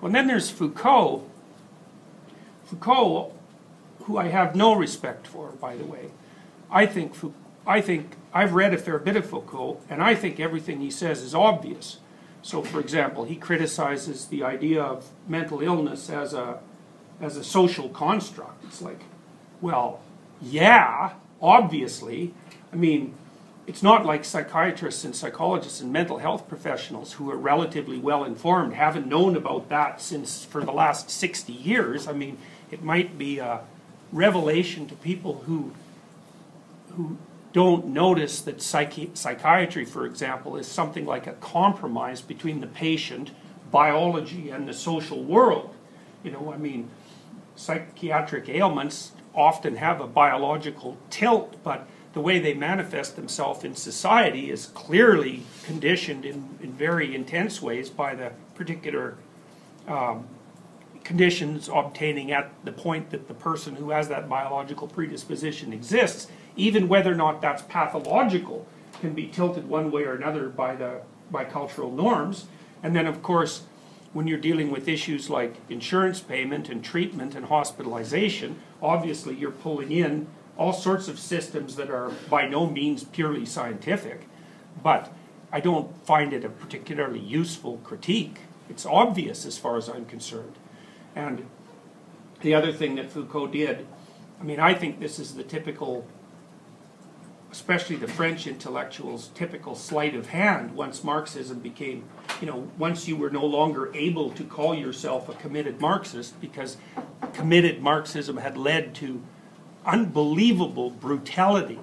Well, then there's Foucault. Foucault, who I have no respect for, by the way. I think, I think I've read a fair bit of Foucault, and I think everything he says is obvious. So, for example, he criticizes the idea of mental illness as a, as a social construct. It's like, well, yeah, obviously. I mean, it's not like psychiatrists and psychologists and mental health professionals who are relatively well informed haven't known about that since for the last 60 years. I mean, it might be a revelation to people who who don't notice that psychi- psychiatry, for example, is something like a compromise between the patient, biology, and the social world. You know, I mean, psychiatric ailments often have a biological tilt, but the way they manifest themselves in society is clearly conditioned in, in very intense ways by the particular um, conditions obtaining at the point that the person who has that biological predisposition exists, even whether or not that's pathological, can be tilted one way or another by the by cultural norms. And then, of course, when you're dealing with issues like insurance payment and treatment and hospitalization, obviously you're pulling in all sorts of systems that are by no means purely scientific, but I don't find it a particularly useful critique. It's obvious as far as I'm concerned. And the other thing that Foucault did, I mean, I think this is the typical, especially the French intellectuals' typical sleight of hand once Marxism became, you know, once you were no longer able to call yourself a committed Marxist because committed Marxism had led to unbelievable brutality,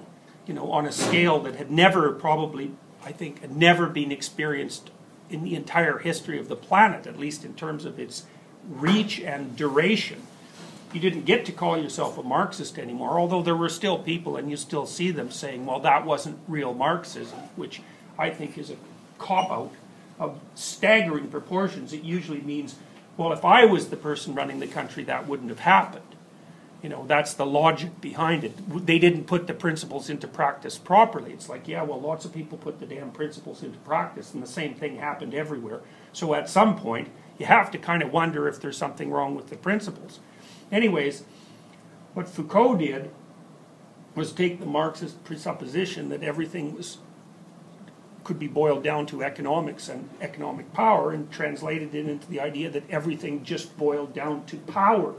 you know, on a scale that had never probably, I think, had never been experienced in the entire history of the planet, at least in terms of its reach and duration. You didn't get to call yourself a Marxist anymore, although there were still people, and you still see them saying, well, that wasn't real Marxism, which I think is a cop out of staggering proportions. It usually means, well, if I was the person running the country, that wouldn't have happened. You know, that's the logic behind it. They didn't put the principles into practice properly. It's like, yeah, well, lots of people put the damn principles into practice, and the same thing happened everywhere. So at some point, you have to kind of wonder if there's something wrong with the principles. Anyways, what Foucault did was take the Marxist presupposition that everything was could be boiled down to economics and economic power and translated it into the idea that everything just boiled down to power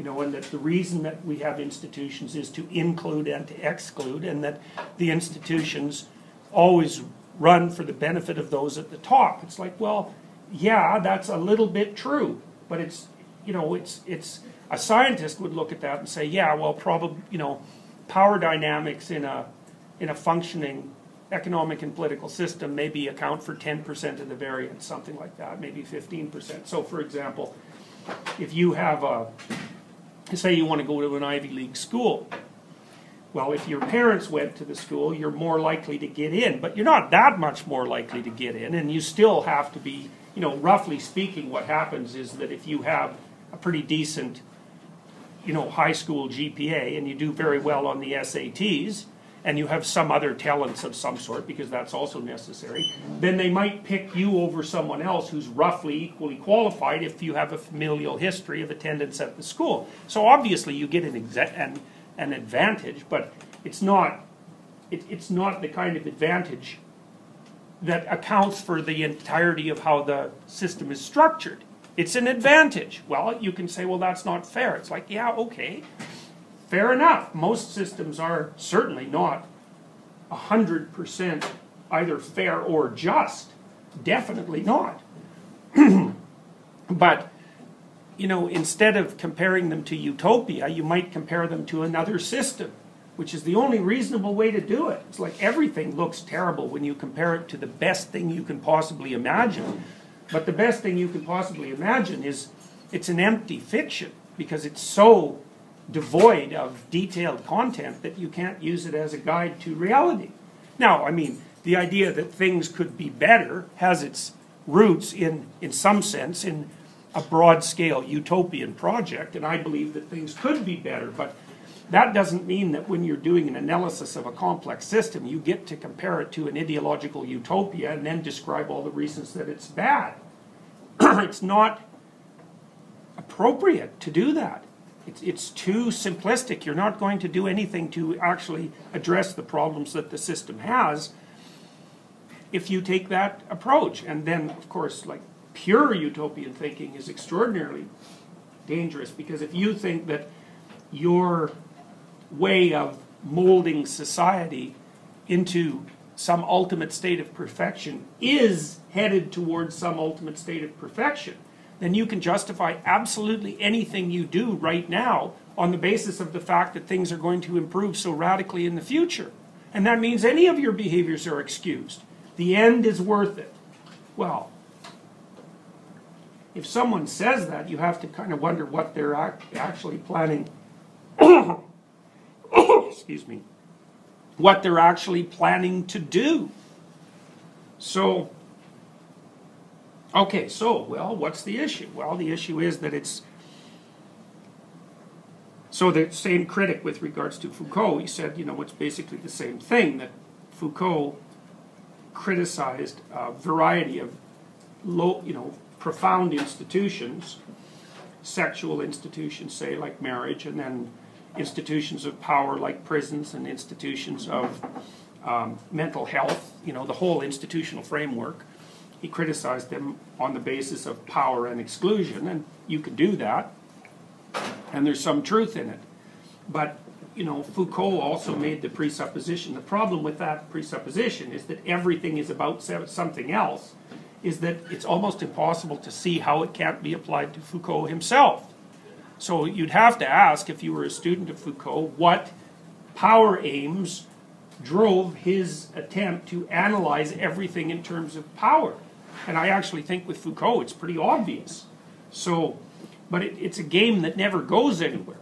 you know, and that the reason that we have institutions is to include and to exclude, and that the institutions always run for the benefit of those at the top. It's like, well, yeah, that's a little bit true, but it's, you know, it's it's a scientist would look at that and say, yeah, well, probably, you know, power dynamics in a in a functioning economic and political system maybe account for 10% of the variance, something like that, maybe 15%. So, for example, if you have a say you want to go to an Ivy League school. Well, if your parents went to the school, you're more likely to get in, but you're not that much more likely to get in, and you still have to be, you know, roughly speaking, what happens is that if you have a pretty decent, you know, high school GPA and you do very well on the SATs, and you have some other talents of some sort, because that's also necessary, then they might pick you over someone else who's roughly equally qualified if you have a familial history of attendance at the school. So obviously you get an, an, an advantage, but it's not, it, it's not the kind of advantage that accounts for the entirety of how the system is structured. It's an advantage. Well, you can say, well, that's not fair. It's like, yeah, okay. Fair enough. Most systems are certainly not 100% either fair or just. Definitely not. but, you know, instead of comparing them to utopia, you might compare them to another system, which is the only reasonable way to do it. It's like everything looks terrible when you compare it to the best thing you can possibly imagine. But the best thing you can possibly imagine is it's an empty fiction because it's so devoid of detailed content that you can't use it as a guide to reality. Now, I mean, the idea that things could be better has its roots in, in some sense, in a broad scale utopian project, and I believe that things could be better, but that doesn't mean that when you're doing an analysis of a complex system, you get to compare it to an ideological utopia and then describe all the reasons that it's bad. it's not appropriate to do that. It's, it's too simplistic. You're not going to do anything to actually address the problems that the system has if you take that approach. And then, of course, like pure utopian thinking is extraordinarily dangerous because if you think that your way of molding society into some ultimate state of perfection is headed towards some ultimate state of perfection, then you can justify absolutely anything you do right now on the basis of the fact that things are going to improve so radically in the future. And that means any of your behaviors are excused. The end is worth it. Well, if someone says that, you have to kind of wonder what they're ac- actually planning. excuse me. What they're actually planning to do. So, okay, so, well, what's the issue? Well, the issue is that it's. So, the same critic with regards to Foucault, he said, you know, it's basically the same thing that Foucault criticized a variety of low, you know, profound institutions, sexual institutions, say, like marriage, and then institutions of power like prisons and institutions of um, mental health, you know, the whole institutional framework. He criticized them on the basis of power and exclusion, and you could do that, and there's some truth in it. But, you know, Foucault also made the presupposition. The problem with that presupposition is that everything is about something else, is that it's almost impossible to see how it can't be applied to Foucault himself. So you'd have to ask, if you were a student of Foucault, what power aims drove his attempt to analyze everything in terms of power. And I actually think with Foucault it's pretty obvious. So, but it, it's a game that never goes anywhere.